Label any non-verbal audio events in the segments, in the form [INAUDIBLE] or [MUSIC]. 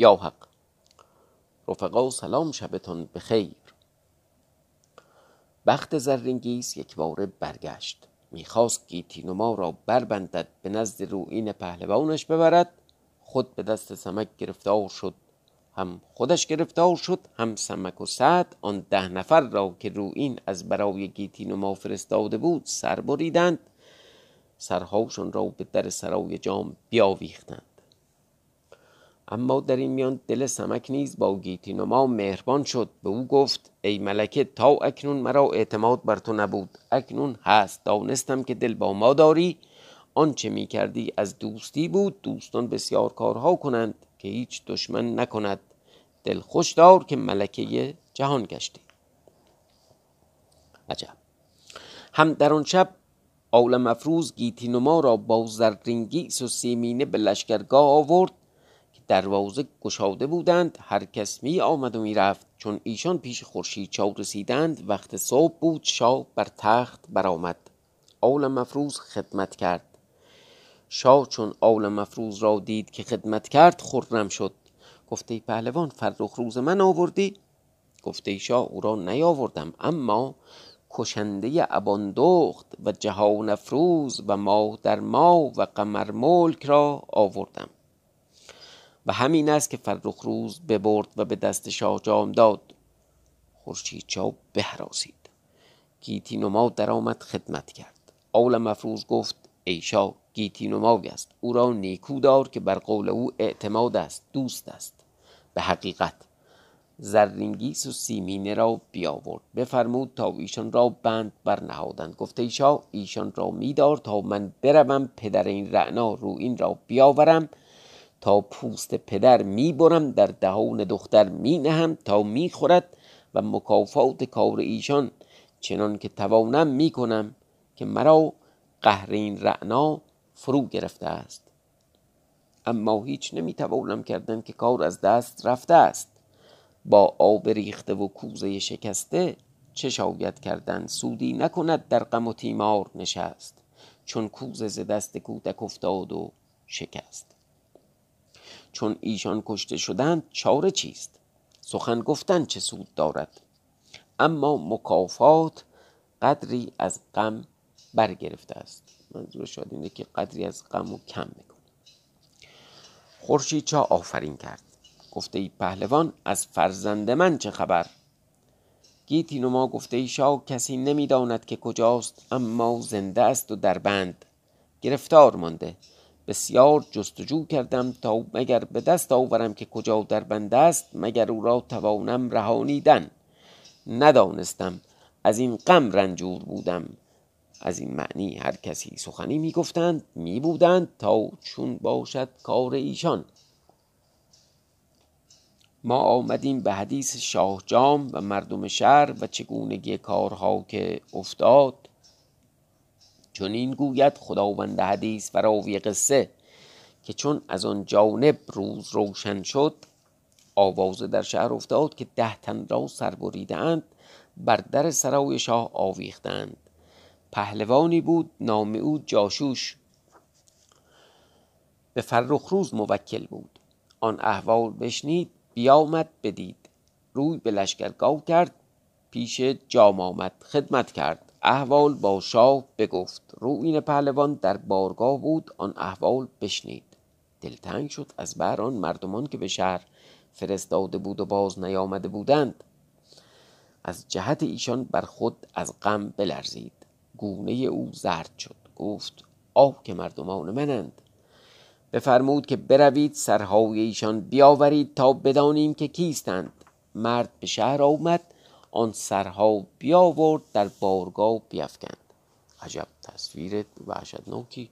یا حق. رفقا سلام شبتون بخیر. بخت زرینگیز یک باره برگشت. می‌خواست گیتینوما را بربندد به نزد روین پهلوانش ببرد. خود به دست سمک گرفتار شد. هم خودش گرفتار شد هم سمک و سعد. آن ده نفر را که روین از برای گیتینوما فرستاده بود سر بریدند. سرهاشون را به در سرای جام بیاویختند. اما در این میان دل سمک نیز با گیتینوما مهربان شد. به او گفت ای ملکه تا اکنون مرا اعتماد بر تو نبود. اکنون هست. دانستم که دل با ما داری. آنچه می کردی از دوستی بود. دوستان بسیار کارها کنند که هیچ دشمن نکند. دل خوش دار که ملکه جهان گشتی. عجب. هم در آن شب آول مفروز گیتینوما را با زرینگیس و سیمینه به لشکرگاه آورد. دروازه گشاده بودند هر کس می آمد و می رفت چون ایشان پیش خورشید چاو رسیدند وقت صبح بود شاه بر تخت برآمد. آول مفروز خدمت کرد. شاه چون آول مفروز را دید که خدمت کرد خرم شد. گفته پهلوان فرخ روز من آوردی؟ گفته شاه او را نیاوردم. اما کشنده اباندخت و جهان افروز و ماه در ما و قمر ملک را آوردم. و همین است که فرخ روز ببرد و به دست شاه جام داد. خورشید چاو بهراسید گیتی نما درآمد خدمت کرد. اول مفروز گفت ای شاه گیتی نمای است. او را نیکو دار که بر قول او اعتماد است دوست است. به حقیقت زرینگیس و سیمینه را بیاورد. بفرمود تا ایشان را بند برنهادند گفته ایشا ایشان را میدار تا من بروم پدر این رعنا رو این را بیاورم. تا پوست پدر می‌برم در دهان دختر می نهم تا می‌خورد و مکافات کار ایشان چنان که توانم می‌کنم که مرا قهر این رعنا فرو گرفته است. اما هیچ نمی‌توانم کردن که کار از دست رفته است. با آب ریخته و کوزه شکسته چه شاید کردن؟ سودی نکند در غم و تیمار نشست. چون کوزه ز دست کودک افتاد و شکست. چون ایشان کشته شدند چاره چیست؟ سخن گفتن چه سود دارد؟ اما مکافات قدری از غم برگرفته است. منظور شاد اینه که قدری از غم و کم می‌کنه خورشید چا آفرین کرد. گفته ای پهلوان از فرزند من چه خبر؟ گیتی نما گفته ای شاه کسی نمی‌داند که کجاست اما زنده است و در بند. گرفتار مانده. بسیار جستجو کردم تا مگر به دست آورم که کجا در بند است مگر او را توانم رهانیدن. ندانستم از این غم رنجور بودم. از این معنی هر کسی سخنی می‌گفتند میبودند تا چون باشد کار ایشان. ما آمدیم به حدیث شاه جام و مردم شهر و چگونگی کارها که افتاد چون این گوید خداوند حدیث و راوی قصه که چون از آن جانب روز روشن شد آوازه در شهر افتاد که ده تن را سر بریدند بر در سرای شاه آویختند پهلوانی بود نام او جاشوش. به فرخ روز موکل بود. آن احوال بشنید بیامد بدید. روی به لشکرگاه کرد پیش جام آمد خدمت کرد. احوال با شاه بگفت. روین پهلوان در بارگاه بود آن احوال بشنید. دلتنگ شد از بر آن مردمان که به شهر فرستاده بود و باز نیامده بودند. از جهت ایشان بر خود از غم بلرزید. گونه او زرد شد. گفت آه که مردمان منند. بفرمود که بروید سرهای ایشان بیاورید تا بدانیم که کیستند. مرد به شهر آمد آن سرها بیاورد در بارگاه بیافکند عجب تصویر وحشتناکی.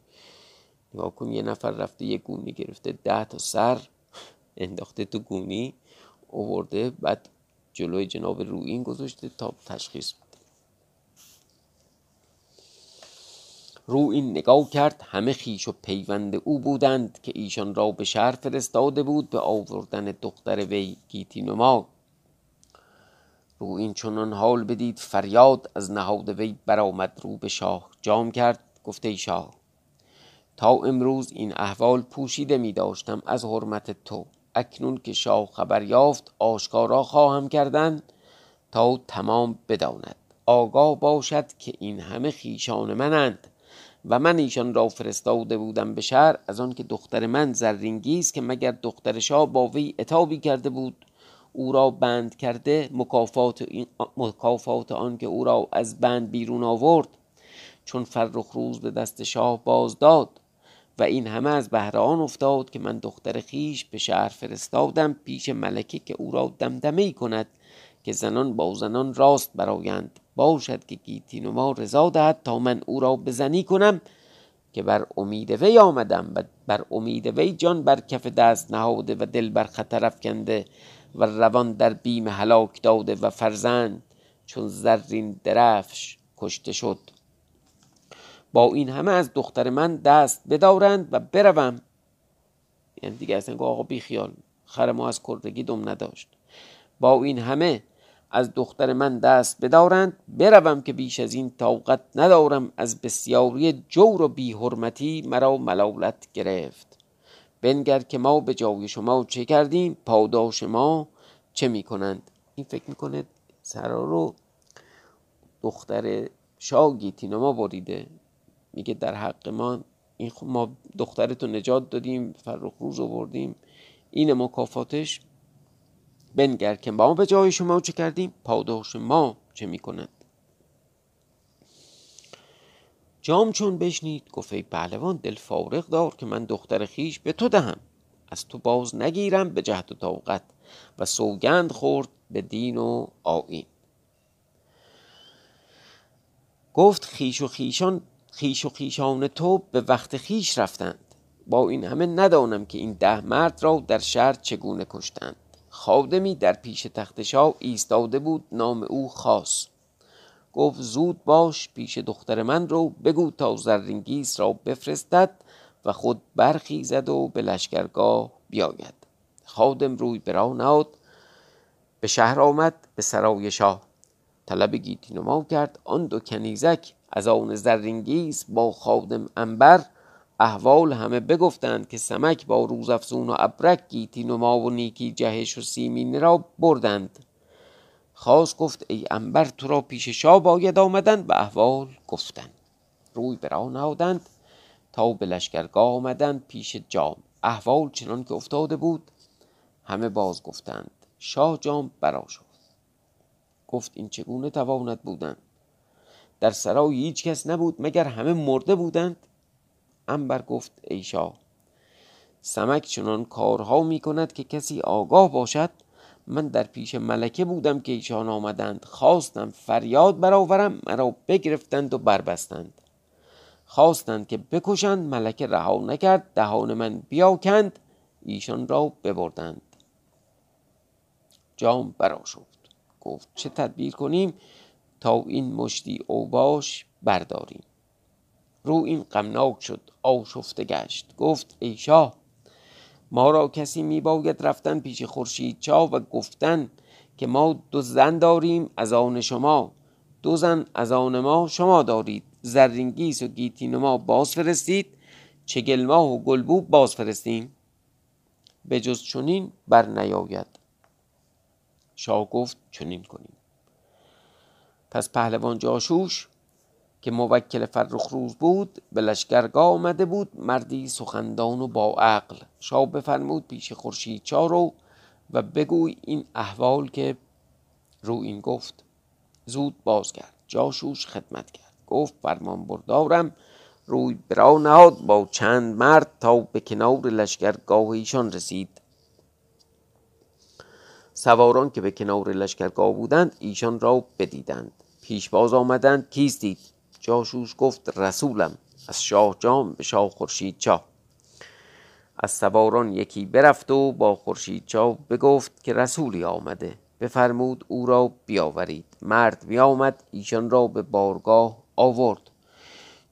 نگاه کن یه نفر رفته یه گونی گرفته ده تا سر انداخته تو گونی اوورده بعد جلوی جناب روین گذاشته تا تشخیص رو این نگاه کرد همه خیش و پیوند او بودند که ایشان را به شهر فرستاده بود به آوردن دختر وی گیتی نما رو این چنان حال بدید فریاد از نهاد وی برآمد رو به شاه جام کرد گفته ای شاه تا امروز این احوال پوشیده می داشتم از حرمت تو. اکنون که شاه خبر یافت آشکارا خواهم کردن تا تمام بداند. آگاه باشد که این همه خیشان منند و من ایشان را فرستاده بودم به شهر از آن که دختر من زرینگی است که مگر دختر شاه با وی اتابی کرده بود. او را بند کرده مکافات, مکافات آن که او را از بند بیرون آورد چون فرخ روز به دست شاه باز داد و این همه از بهران افتاد که من دختر خیش به شهر فرستادم پیش ملکه که او را دمدمه کند که زنان با زنان راست برایند باشد که گیتی ما رضا دهد تا من او را بزنی کنم که بر امید وی آمدم و بر امید وی جان بر کف دست نهاده و دل بر خطر افکنده. و روان در بیم هلاک داده و فرزند چون زرین درفش کشته شد. با این همه از دختر من دست بدارند و بروم. یعنی دیگه اصلا آقا بیخیال خر ما از کردگی دم نداشت. با این همه از دختر من دست بدارند بروم که بیش از این طاقت ندارم از بسیاری جور و بیحرمتی مرا ملالت گرفت. بنگر که ما به جای شما چه کردیم؟ پاداش ما چه می‌کنند؟ این فکر می‌کنه سرا رو دختر شاه گیتینما بریده. میگه در حق ما این ما دخترتو نجات دادیم فرخ روز آوردیم. این مکافاتش بنگر که ما به جای شما چه کردیم؟ پاداش ما چه می‌کنند؟ جام چون بشنید گفت ای پهلوان دل فارغ دار که من دختر خیش به تو دهم. از تو باز نگیرم به جهد و طاقت و سوگند خورد به دین و آیین. گفت خیش و خیشان خیش و خیشان تو به وقت خیش رفتند. با این همه ندانم که این ده مرد را در شهر چگونه کشتند. خادمی در پیش تخت شاه ایستاده بود نام او خاص گفت زود باش پیش دختر من رو بگو تا زرینگیس را بفرستد و خود برخیزد و به لشکرگاه بیاید. خادم روی برا نهاد به شهر آمد به سرای شاه. طلب گیتی نما کرد آن دو کنیزک از آن زرینگیس با خادم انبر احوال همه بگفتند که سمک با روزافزون و ابرک گیتی نما و نیکی جهش و سیمین را بردند. خواست گفت ای انبر تو را پیش شاه باید آمدن. و احوال گفتند روی برا نهادند تا به لشکرگاه آمدند پیش جام. احوال چنان که افتاده بود همه باز گفتند شاه جام شد گفت این چگونه تواند بودند در سرای هیچ کس نبود مگر همه مرده بودند؟ انبر گفت ای شاه سمک چنان کارها می کند که کسی آگاه باشد من در پیش ملکه بودم که ایشان آمدند. خواستم فریاد برآورم مرا بگرفتند و بربستند. خواستند که بکشند ملکه رها نکرد دهان من بیاکند ایشان را ببردند. جام برا شد گفت چه تدبیر کنیم تا این مشتی اوباش برداریم. رو این غمناک شد آشفته گشت. گفت ای شاه ما را کسی می باید رفتن پیش خورشید چا و گفتن که ما دو زن داریم از آن شما. دو زن از آن ما شما دارید. زرینگیس و گیتین ما باز فرستید. چگلماه و گلبو باز فرستیم. به جز چنین بر نیاید. شاه گفت چنین کنیم. پس پهلوان جاشوش که موکل فرخ روز بود به لشکرگاه آمده بود مردی سخندان و با عقل. شاه بفرمود پیش خورشید چارو و بگوی این احوال که رو این گفت. زود باز کرد جاشوش خدمت کرد. گفت فرمان بردارم روی برا نهاد با چند مرد تا به کنار لشکرگاه ایشان رسید. سواران که به کنار لشکرگاه بودند ایشان را بدیدند. پیش باز آمدند کیستید؟ جاشوش گفت رسولم از شاه جام به شاه خورشید چا از سواران یکی برفت و با خورشید چا بگفت که رسولی آمده. بفرمود او را بیاورید. مرد بیامد ایشان را به بارگاه آورد.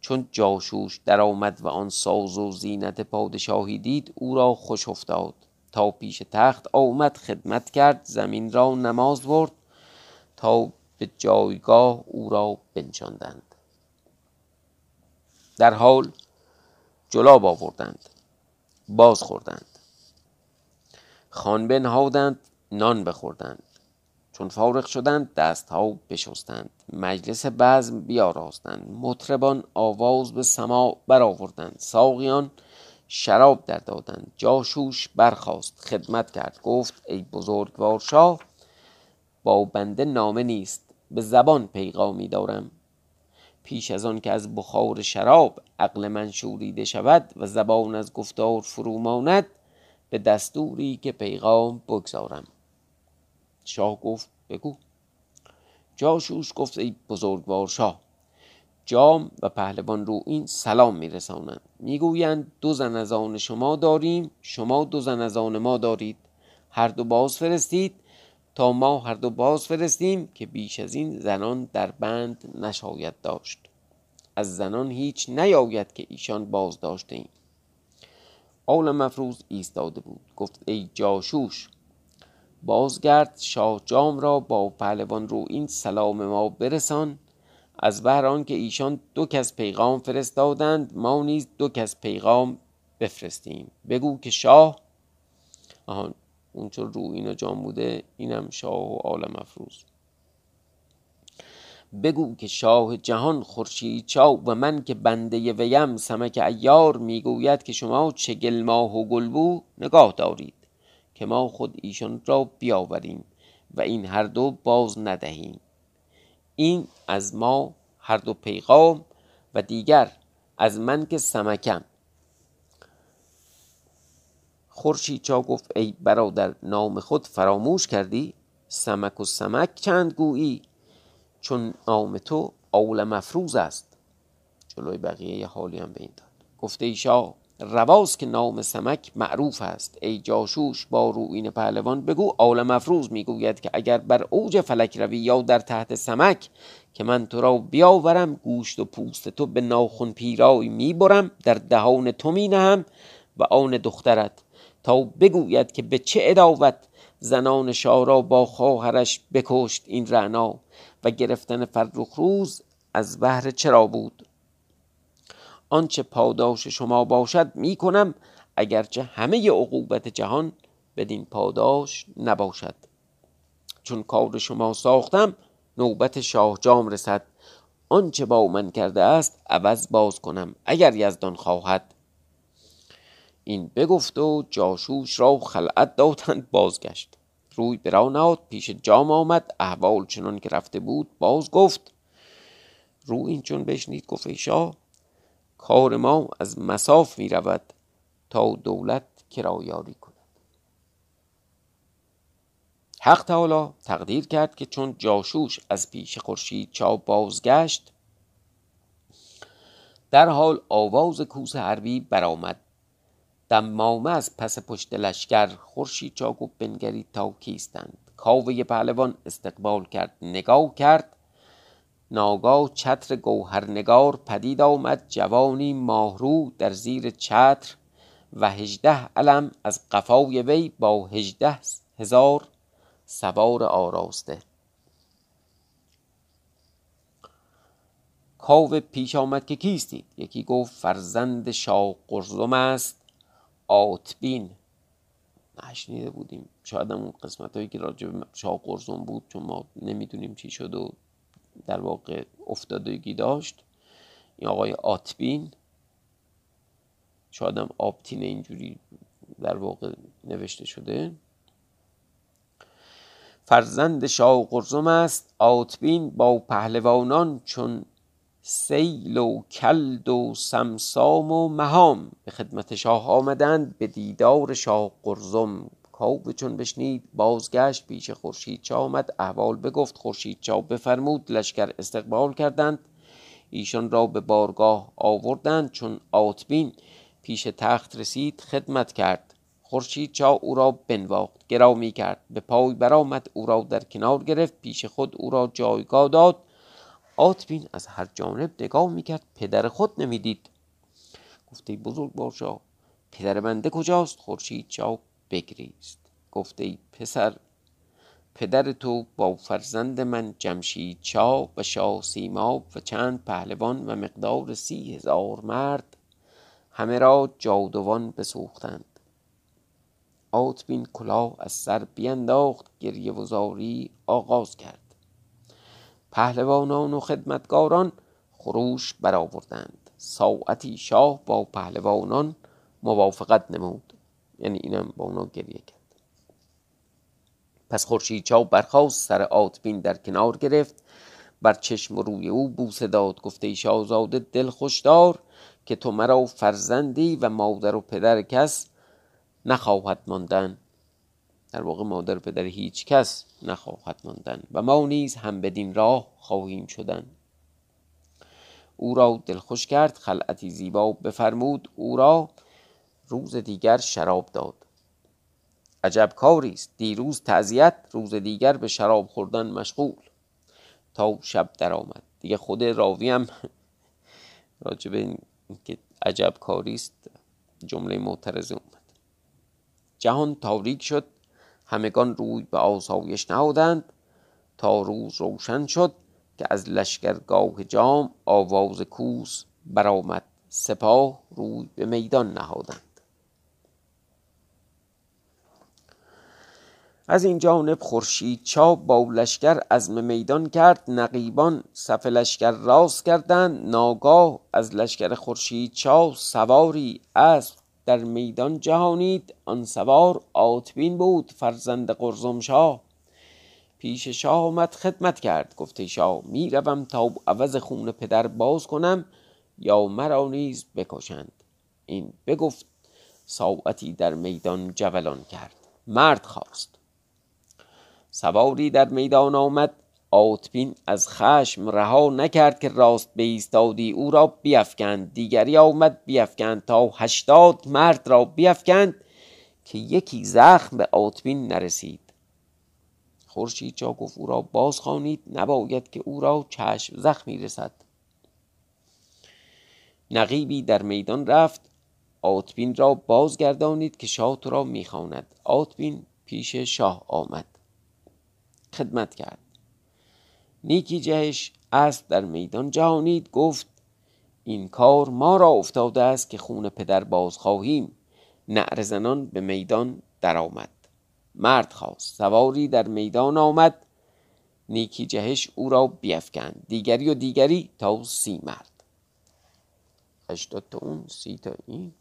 چون جاشوش در آمد و آن ساز و زینت پادشاهی دید او را خوش افتاد. تا پیش تخت آمد خدمت کرد زمین را نماز برد تا به جایگاه او را بنشاندند. در حال جلاب آوردند باز خوردند. خان بنهادند نان بخوردند. چون فارغ شدند دست ها بشستند. مجلس بزم بیاراستند. مطربان آواز به سما برآوردند. ساقیان شراب در دادند. جاشوش برخاست. خدمت کرد. گفت ای بزرگوار شاه با بنده نامه نیست. به زبان پیغامی دارم. پیش از آن که از بخار شراب عقل من شوریده شود و زبان از گفتار فرو ماند به دستوری که پیغام بگذارم. شاه گفت بگو. جاشوش گفت ای بزرگوار شاه جام و پهلوان رو این سلام میرسانند. می‌گویند دو زن از آن شما داریم شما دو زن از آن ما دارید. هر دو باز فرستید تا ما هر دو باز فرستیم که بیش از این زنان در بند نشاید داشت. از زنان هیچ نیاید که ایشان باز داشته ایم. آل مفروض ایستاده بود. گفت ای جاشوش بازگرد شاه جام را با پهلوان رو این سلام ما برسان. از بهر آنکه ایشان دو کس پیغام فرستادند ما نیز دو کس پیغام بفرستیم. بگو که شاه آهان اون چون رو اینا جام بوده اینم شاه و آل مفروض بگو که شاه جهان خورشید چاو و من که بنده ویم سمک ایار می‌گوید که شما چه گل ماه و گلبو نگاه دارید که ما خود ایشان را بیاوریم و این هر دو باز ندهیم. این از ما هر دو پیغام و دیگر از من که سمکم. خورشید چا گفت ای برادر نام خود فراموش کردی؟ سمک و سمک چند گویی؟ چون نام تو اول مفروض است. جلوی بقیه یه حالی هم به این داد. گفته ای شاه که نام سمک معروف است. ای جاشوش با روین پهلوان بگو آل مفروض می‌گوید که اگر بر اوج فلک روی یا در تحت سمک که من تو را بیاورم گوشت و پوست تو به ناخون پیرای می‌برم در دهان تو مینهم و آن دخترت تا بگوید که به چه اداوت زنان شاه با خواهرش بکشت این رعنا و گرفتن فرخ روز از بهر چرا بود؟ آنچه پاداش شما باشد می‌کنم اگرچه همه عقوبت جهان بدین پاداش نباشد. چون کار شما ساختم نوبت شاه جام رسد. آنچه با من کرده است عوض باز کنم اگر یزدان خواهد. این بگفت و جاشوش را خلعت دادند بازگشت. روی برا نهاد پیش جام آمد. احوال چنان که رفته بود باز گفت رو این چون بشنید گفت ای شاه کار ما از مساف می رود تا دولت کرایاری کند. حق تعالی تقدیر کرد که چون جاشوش از پیش خورشید چا بازگشت در حال آواز کوس حربی برآمد. دمامه از پس پشت لشکر خورشید چا گفت بنگرید تا کیستند. کاوه پهلوان استقبال کرد نگاه کرد. ناگاه چتر گوهرنگار پدید آمد جوانی ماهرو در زیر چتر و هجده علم از قفای وی با هجده هزار سوار آراسته. کاوه پیش آمد که کیستید؟ یکی گفت فرزند شاه قرزم است. آتبین نشنیده بودیم. شاید اون قسمت هایی که راجع به شاه قرزم بود چون ما نمی‌دونیم چی شد و در واقع افتادگی داشت. این آقای آتبین شاید هم آبتین اینجوری در واقع نوشته شده. فرزند شاه قرزم است. آتبین با پهلوانان چون سیل و کلد و سمسام و مهام. به خدمت شاه آمدند به دیدار شاه قرزم. کاوه چون بشنید بازگشت پیش خورشید چا آمد. احوال بگفت خورشید چا بفرمود لشکر استقبال کردند. ایشان را به بارگاه آوردند چون آتبین پیش تخت رسید خدمت کرد. خورشید چا او را بنواخت گرامی کرد. به پای برآمد او را در کنار گرفت پیش خود او را جایگاه داد. آتبین از هر جانب نگاه می‌کرد. پدر خود نمی‌دید. گفته بزرگ باشا پدر بنده کجاست؟ خورشید چا بگریست. گفته پسر پدر تو با فرزند من جمشید چا و شاه سیما و چند پهلوان و مقدار سی هزار مرد همه را جادوان بسوختند. آتبین کلاه از سر بینداخت گریه و زاری آغاز کرد. پهلوانان و خدمتگاران خروش برآوردند. ساعتی شاه با پهلوانان موافقت نمود. یعنی اینم با اونا گریه کرد. پس خورشید چاو برخاست سر آتبین در کنار گرفت. بر چشم روی او بوسه داد گفته ای شاهزاده دل خوشدار که تو مرا فرزندی و مادر و پدر کس نخواهد ماندن. در واقع مادر و پدر هیچ کس نخواهد ماندن و ما نیز هم بدین راه خواهیم شدن. او را دلخوش کرد خلعتی زیبا بفرمود. او را روز دیگر شراب داد. عجب کاری است. دیروز تعذیت روز دیگر به شراب خوردن مشغول. تا شب درآمد. دیگه خود راوی هم [LAUGHS] راجب این که عجب کاری است جمله معترضه اومد. جهان تاریک شد. همگان روی به آسایش نهادند. تا روز روشن شد که از لشکرگاه جام آواز کوس برآمد. سپاه روی به میدان نهادند. از این جانب خورشید چاب با لشکر عزم میدان کرد. نقیبان صف لشکر راست کردند. ناگاه از لشکر خورشید چا سواری اسب در میدان جهانید آن سوار آتبین بود فرزند قرزم شاه پیش شاه آمد خدمت کرد. گفته شاه می‌روم تا عوض خون پدر باز کنم یا مرا نیز بکشند. این بگفت ساعتی در میدان جولان کرد. مرد خواست. سواری در میدان آمد. آتبین از خشم رها نکرد که راست بیستادی او را بیفکند. دیگری آمد بیفکند تا هشتاد مرد را بیفکند که یکی زخم به آتبین نرسید. خورشید چا گفت او را باز خوانید نباید که او را چشم زخمی رسد. نقیبی در میدان رفت. آتبین را بازگردانید که شاه تو را می‌خواند. آتبین پیش شاه آمد. خدمت کرد. نیکی جهش اسب در میدان جهانید گفت این کار ما را افتاده است که خون پدر باز خواهیم. نعر زنان به میدان درآمد. مرد خواست. سواری در میدان آمد. نیکی جهش او را بیفکند. دیگری و دیگری تا سی مرد. هشتاد تا اون سی تا این.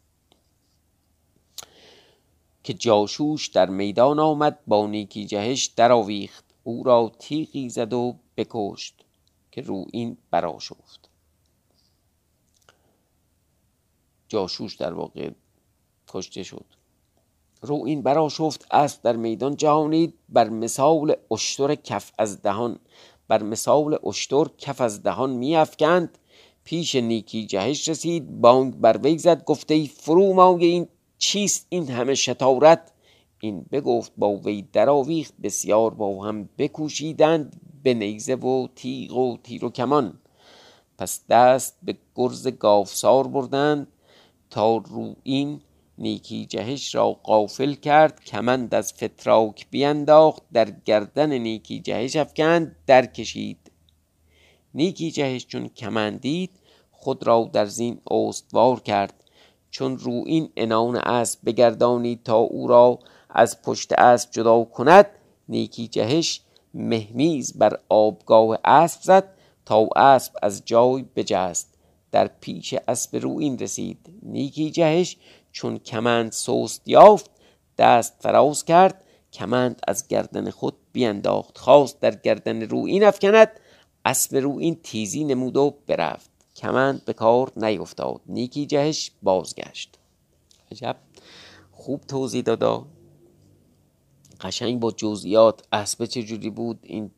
که جاشوش در میدان آمد با نیکی جهش درآویخت. او را تیغی زد و بکشت که رو این براشفت جاشوش در واقع کشته شد. رو این براشفت اسب در میدان جهانید بر مثال اشتر کف از دهان بر مثال اشتر کف از دهان میافکند. پیش نیکی جهش رسید بانگ بر وی زد گفته ای فرو مای این چیست؟ این همه شتارت این بگفت با وی درآویخت بسیار با هم بکوشیدند به نیزه و تیغ و تیر و کمان. پس دست به گرز گافسار بردند تا رو این نیکی جهش را قافل کرد کمند از فتراک بینداخت در گردن نیکی جهش افکند در کشید. نیکی جهش چون کمندید خود را در زین استوار کرد. چون رو این انان اسب بگردانید تا او را از پشت اسب جدا کند نیکی جهش مهمیز بر آبگاه اسب زد تا اسب از جای بجست. در پیش اسب روین رسید. نیکی جهش چون کمند سوست یافت دست فراز کرد. کمند از گردن خود بینداخت. خواست در گردن روین افکند. اسب روین تیزی نمود و برفت. کمند به کار نیفتاد. نیکی جهش بازگشت. عجب. خوب توضیح دادا. قشنگ با جزئیات اسب چجوری بود این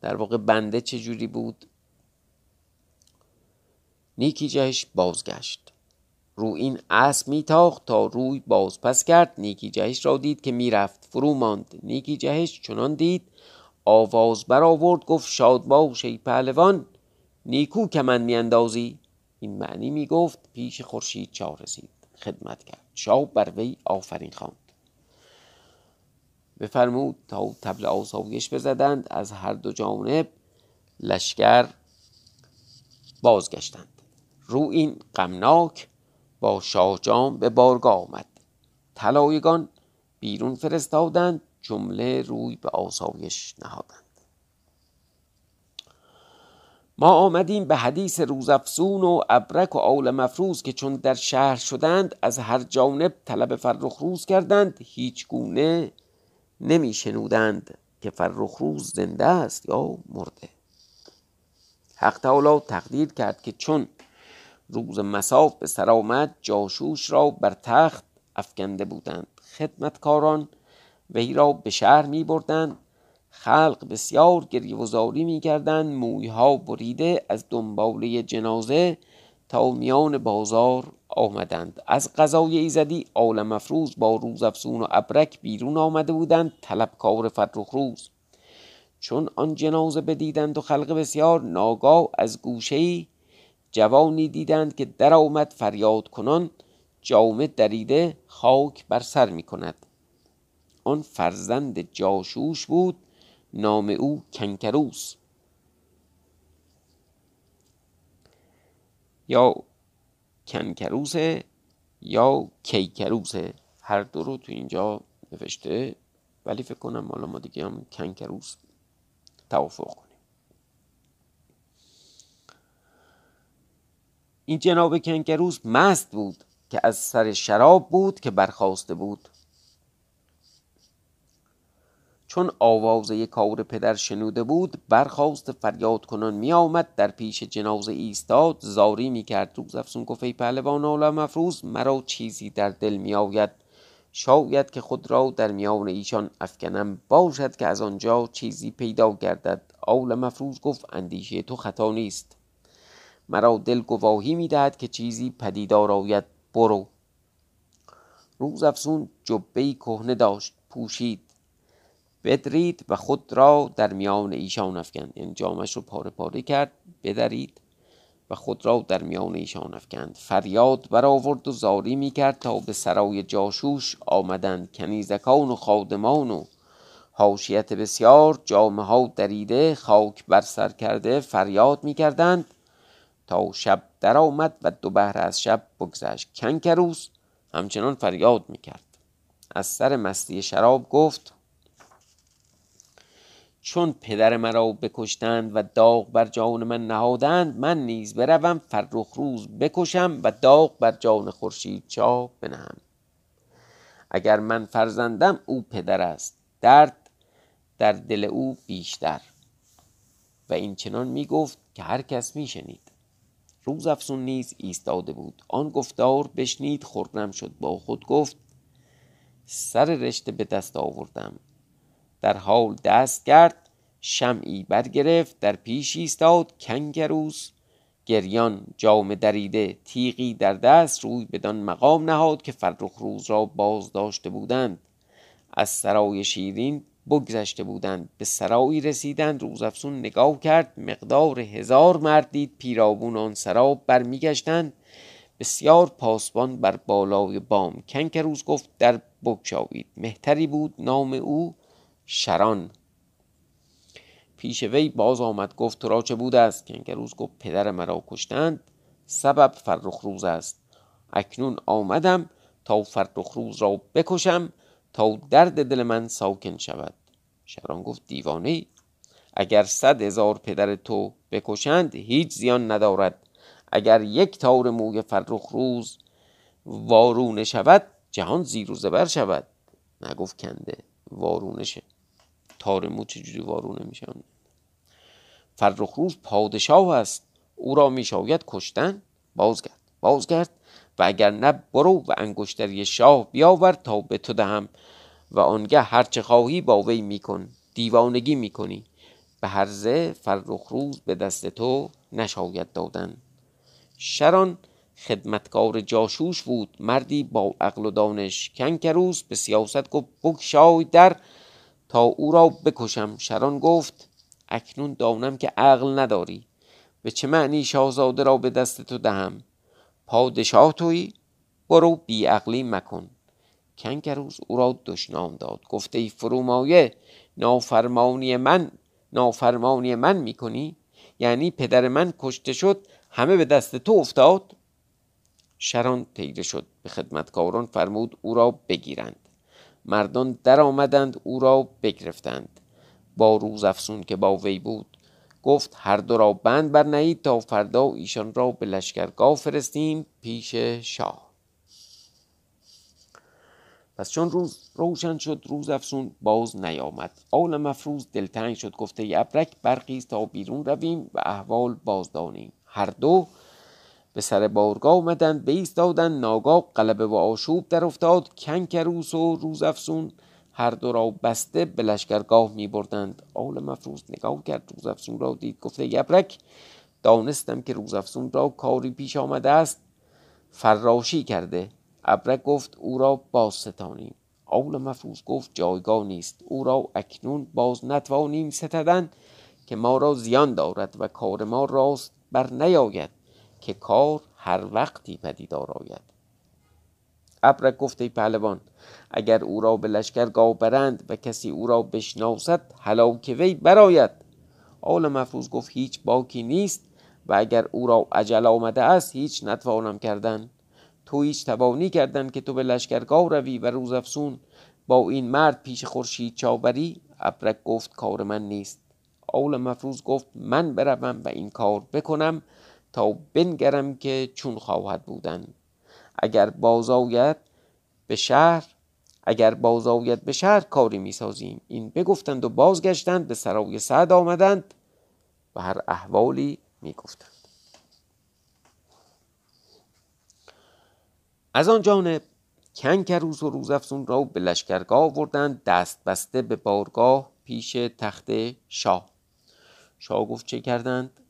در واقع بنده چجوری بود. نیکی جهش بازگشت. رو این اسب میتاخت تا روی باز پس کرد. نیکی جهش را دید که می‌رفت فرو ماند. نیکی جهش چنان دید آواز برآورد گفت شاد باش ای پهلوان نیکو کمن میاندازی. این معنی می‌گفت پیش خورشید چا رسید. خدمت کرد. شاه بر وی آفرین خواند. بفرمود تا تبل آسایش بزدند. از هر دو جانب لشکر بازگشتند. رو این غمناک با شاه جام به بارگاه آمد. طلایگان بیرون فرستادند. جمله روی به آسایش نهادند. ما آمدیم به حدیث روزافزون و ابرک و آل مفروز که چون در شهر شدند از هر جانب طلب فرخ روز کردند. هیچ گونه نمی شنودند که فرخ روز زنده است یا مرده. حق تعالی تقدیر کرد که چون روز مساف به سر آمد جاشوش را بر تخت افکنده بودند. خدمتکاران وی را به شهر می بردند خلق بسیار گریه می کردند مویها بریده از دنباله جنازه میان بازار آمدند. از قضای ایزدی آل مفروز با روز افسون و ابرک بیرون آمده بودند طلبکار فرخ روز چون آن جنازه بدیدند و خلق بسیار ناگاه از گوشه جوانی دیدند که در آمد فریاد کنان جامه دریده خاک بر سر می کند آن فرزند جاشوش بود نام او کنکروس. یا کنکروسه یا کیکروسه هر دو رو تو اینجا نوشته ولی فکر کنم حالا ما دیگه هم کنکروس توافق کنیم. این جناب کنکروس مست بود که از سر شراب بود که برخواسته بود چون آوازه کار پدر شنوده بود برخواست فریاد کنان می آمد در پیش جنازه ایستاد زاری می کرد روز افسون ای پهلوان آلا مفروز مرا چیزی در دل می آید شاید که خود را در میان ایشان افکنم. باشد که از آنجا چیزی پیدا گردد. آل مفروز گفت اندیشه تو خطا نیست. مرا دل گواهی می دهد که چیزی پدیدار آید. برو. روز افسون جبه کهنه داشت پوشید. بدرید و خود را در میان ایشان افکند. یعنی جامش رو پاره پاره کرد بدرید و خود را در میان ایشان افکند. فریاد برآورد و زاری می کرد تا به سرای جاشوش آمدند کنیزکان و خادمان و حاشیت بسیار جامه ها دریده خاک بر سر کرده فریاد می کردند تا شب در آمد و دو بهر از شب بگذشت. کنکروس همچنان فریاد می کرد از سر مستی شراب گفت چون پدر مرا بکشتند و داغ بر جان من نهادند من نیز بروم فرخ روز بکشم و داغ بر جان خورشید چا بنهم. اگر من فرزندم او پدر است. درد در دل او بیشتر. و این چنان می گفت که هر کس می شنید. روز افسون نیز ایستاده بود. آن گفتار بشنید خرم شد. با خود گفت سر رشته به دست آوردم. در حال دست کرد شمعی برگرفت در پیش ایستاد کنگروس. گریان جام دریده تیغی در دست روی بدان مقام نهاد که فرخ روز را باز داشته بودند. از سرای شیرین بگذشته بودند به سرایی رسیدند. روزافزون نگاه کرد مقدار هزار مرد دید پیرابون آن سرا برمیگشتند. بسیار پاسبان بر بالای بام کنکروز گفت در بگشایید. مهتری بود نام او. شران. پیش وی باز آمد گفت تو را چه بود است؟ کنکروز گفت پدر مرا کشتند سبب فرخ روز است. اکنون آمدم تا فرخ روز را بکشم تا درد دل من ساکن شود. شران گفت دیوانه اگر صد هزار پدر تو بکشند هیچ زیان ندارد. اگر یک تار موی فرخ روز وارونه شود جهان زیر و زبر شود. نگفت کنده وارونه شه. تار مو چجوری وارونه میشن فرخ روز پادشاه است. او را میشاید کشتن. بازگرد. بازگرد. و اگر نه برو و انگشتری شاه بیاور تا به تو دهم. و آنگه هرچه خواهی با وی میکن. دیوانگی می‌کنی. به هرزه فرخ روز به دست تو نشاید دادن. شران خدمتکار جاشوش بود. مردی با عقل و دانش. کنکروس به سیاست گفت بگشای در. تا او را بکشم. شران گفت اکنون دانم که عقل نداری. به چه معنی شاهزاده را به دست تو دهم؟ پادشاه تویی؟ برو بیعقلی مکن. کنکروز او را دشنام داد. گفته ای فرومایه نافرمانی من نافرمانی من می‌کنی؟ یعنی پدر من کشته شد همه به دست تو افتاد؟ شران تیره شد. به خدمتکاران فرمود او را بگیرند. مردان در آمدند او را بگرفتند. با روز افسون که با وی بود گفت هر دو را بند برنهید تا فردا ایشان را به لشکرگاه فرستیم پیش شاه. پس چون روز روشن شد روز افسون باز نیامد. آل مفروز دلتنگ شد گفته ابرک برخیز تا بیرون رویم و احوال بازدانیم. هر دو به سر بارگاه آمدند ایستادن ناگاه قلبه و آشوب در افتاد کنکروس و روز افسون هر دو را بسته به لشکرگاه می بردند آل مفروز نگاه کرد روز افسون را دید. گفته یبرک دانستم که روز افسون را کاری پیش آمده است. فراشی کرده. ابرک گفت او را باز ستانیم آل مفروز گفت جایگاه نیست. او را اکنون باز نتوانیم ستدن که ما را زیان دارد و کار ما راست بر نیاید. که کار هر وقتی پدیدار آید. ابرک گفت ای پهلوان اگر او را به لشکرگاه برند و کسی او را بشناسد هلاک وی براید آل مفروز گفت هیچ باکی نیست و اگر او را عجل آمده است هیچ نتوانم کردن. تو هیچ توانی کردن که تو به لشکرگاه روی و روز افسون با این مرد پیش خورشید چاوری؟ ابرک گفت کار من نیست. آل مفروز گفت من بروم و این کار بکنم. تا بنگرم که چون خواهد بودن. اگر باز آید به شهر اگر باز آید به شهر کاری می‌سازیم. این بگفتند و بازگشتند به سرای سعد آمدند و هر احوالی می‌گفتند. از آن جانب کنکروس و روزافزون را به لشکرگاه آوردند دست بسته به بارگاه پیش تخت شاه. شاه گفت چه کردند؟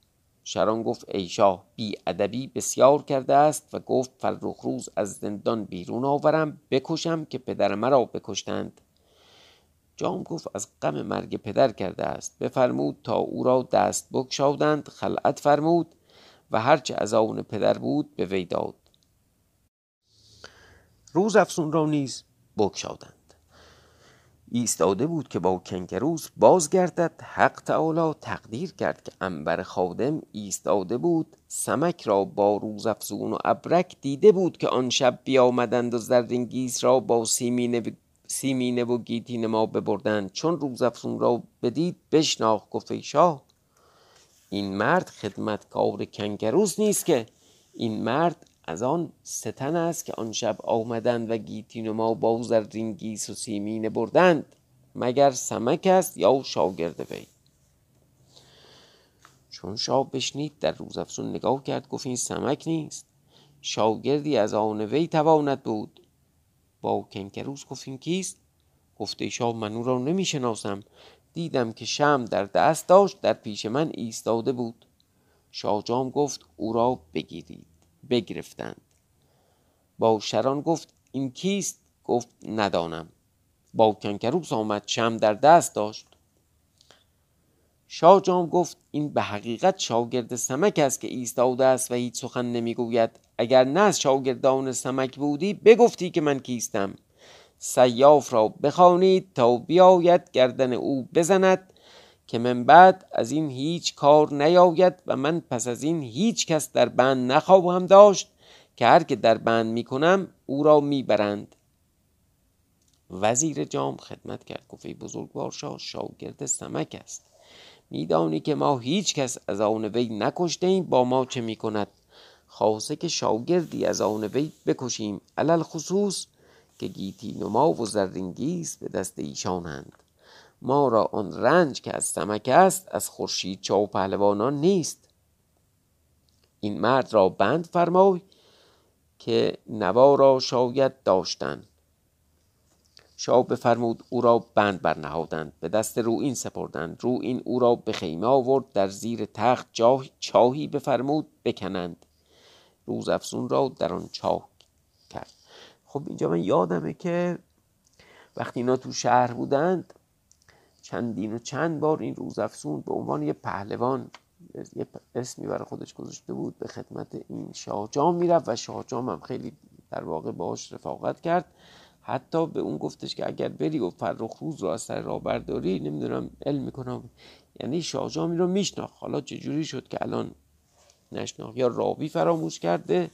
شران گفت ای شاه بی ادبی بسیار کرده است و گفت فرخ روز از زندان بیرون آورم بکشم که پدر مرا بکشتند. جام گفت از غم مرگ پدر کرده است. بفرمود تا او را دست بکشادند خلعت فرمود و هرچه از آن پدر بود به وی داد. روز افسون را نیز بکشادند ایستاده بود که با کنکروس بازگردد حق تعالی تقدیر کرد که انبر خادم ایستاده بود. سمک را با روز افزون و ابرک دیده بود که آن شب بیامدند و زرینگیز را با سیمینه, سیمینه و گیتین ما ببردند. چون روز افزون را بدید بشناخت گفت شاه این مرد خدمتکار کنکروس نیست که. این مرد از آن ستن است که آن شب آمدند و گیتین و ما با زرین گیس و سیمینه بردند مگر سمک است یا شاگرد وی؟ چون شاه بشنید در روز افسون نگاه کرد گفت این سمک نیست. شاگردی از آن وی تواند بود. با کنکروس گفتیم کیست؟ گفته شاه من او را نمی شناسم دیدم که شم در دست داشت در پیش من ایستاده بود. شاهجام گفت او را بگیرید. بگرفتند. با شران گفت این کیست؟ گفت ندانم. با کنکروس آمد شم در دست داشت. شاه جام گفت این به حقیقت شاگرد سمک است که ایستاده است و هیچ سخن نمی‌گوید. اگر نه از شاگردان سمک بودی بگفتی که من کیستم. سیاف را بخوانید تا بیاید گردن او بزند. که من بعد از این هیچ کار نیاید و من پس از این هیچ کس در بند نخواهم داشت که هر که در بند می کنم او را می‌برند. وزیر جام خدمت کرد گفت بزرگوار شاه شاگرد سمک است. میدانی که ما هیچ کس از آن وی نکشته ایم با ما چه می کند خاصه که شاگردی از آن وی بکشیم علل خصوص که گیتی نما و زرینگیز به دست ایشانند. ما را آن رنج که از سمک است از خورشید چاو پهلوانان نیست. این مرد را بند فرمای که نوا را شاید داشتن. شاه بفرمود او را بند برنهادند به دست رو این سپردند. رو این او را به خیمه آورد در زیر تخت جاه چاهی بفرمود بکنند. روز افزون را در آن چاه کرد. خب اینجا من یادمه که وقتی اینا تو شهر بودند چندین و چند بار این روزافزون به عنوان یه پهلوان یه اسمی برای خودش گذاشته بود به خدمت این شاهجام می‌رفت و شاهجام هم خیلی در واقع باش رفاقت کرد. حتی به اون گفتش که اگر بری و فرخ روز رو از سر راه برداری نمی‌دونم علم می‌کنم. یعنی شاهجام رو میشناخت. حالا چجوری شد که الان نشناخت؟ یا راوی فراموش کرده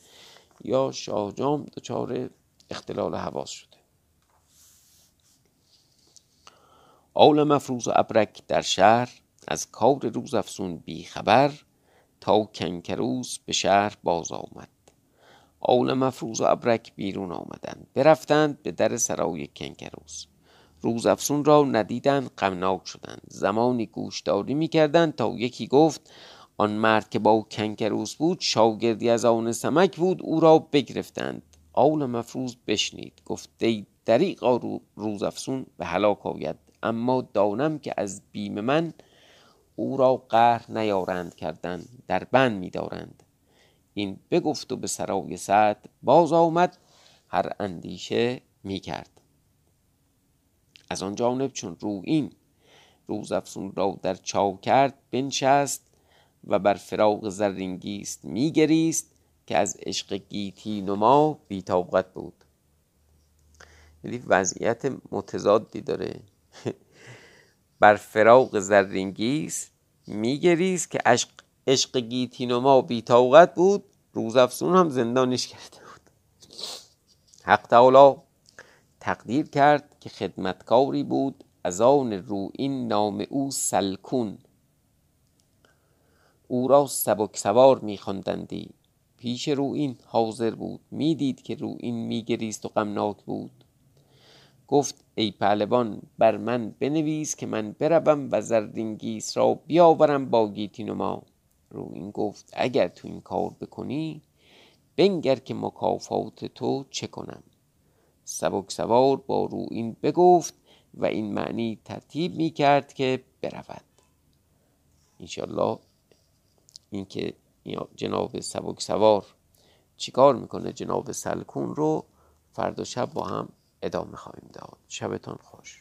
یا شاهجام دچار اختلال حواس شده آل مفروز و ابرک در شهر از کار روز افسون بی خبر تا کنکروس به شهر باز آمد. آل مفروز و ابرک بیرون آمدند. برفتند به در سرای کنکروس روز. افسون را ندیدند غمناک شدند. زمانی گوشداری می‌کردند تا یکی گفت آن مرد که با کنکروس بود شاگردی از آن سمک بود او را بگرفتند. آول مفروز بشنید. گفت ای دریقا روز افسون به هلاک آید. اما دانم که از بیم من او را قهر نیارند کردن در بند میدارند. این بگفت و به سرای سعد باز آمد هر اندیشه می‌کرد. از آن جانب چون رو این روز افسون را در چاو کرد بنشست و بر فراغ زرینگیست میگریست که از عشق گیتی نما بیتاقت بود. یعنی وضعیت متضادی داره. [LAUGHS] بر فراغ زرینگیست میگریست که عشق, عشق گیتی نما بیتاقت بود. روز افسون هم زندانش کرده بود. حق تعالی تقدیر کرد که خدمتکاری بود. از آن رو این نام او سلکون. او را سبک سوار میخواندندی. پیش رو این حاضر بود. می‌دید که رو این میگریست و غمناک بود. گفت ای پهلوان بر من بنویس که من بروم و زردینگیس را بیاورم با گیتی ما رو این گفت اگر تو این کار بکنی بنگر که مکافات تو چه کنم. سبک سوار با رو این بگفت و این معنی ترتیب می کرد که برود. انشالله اینکه جناب سبک سوار چیکار می‌کنه جناب سلکون رو فردا شب با هم ادامه خواهیم داد. شبتان خوش.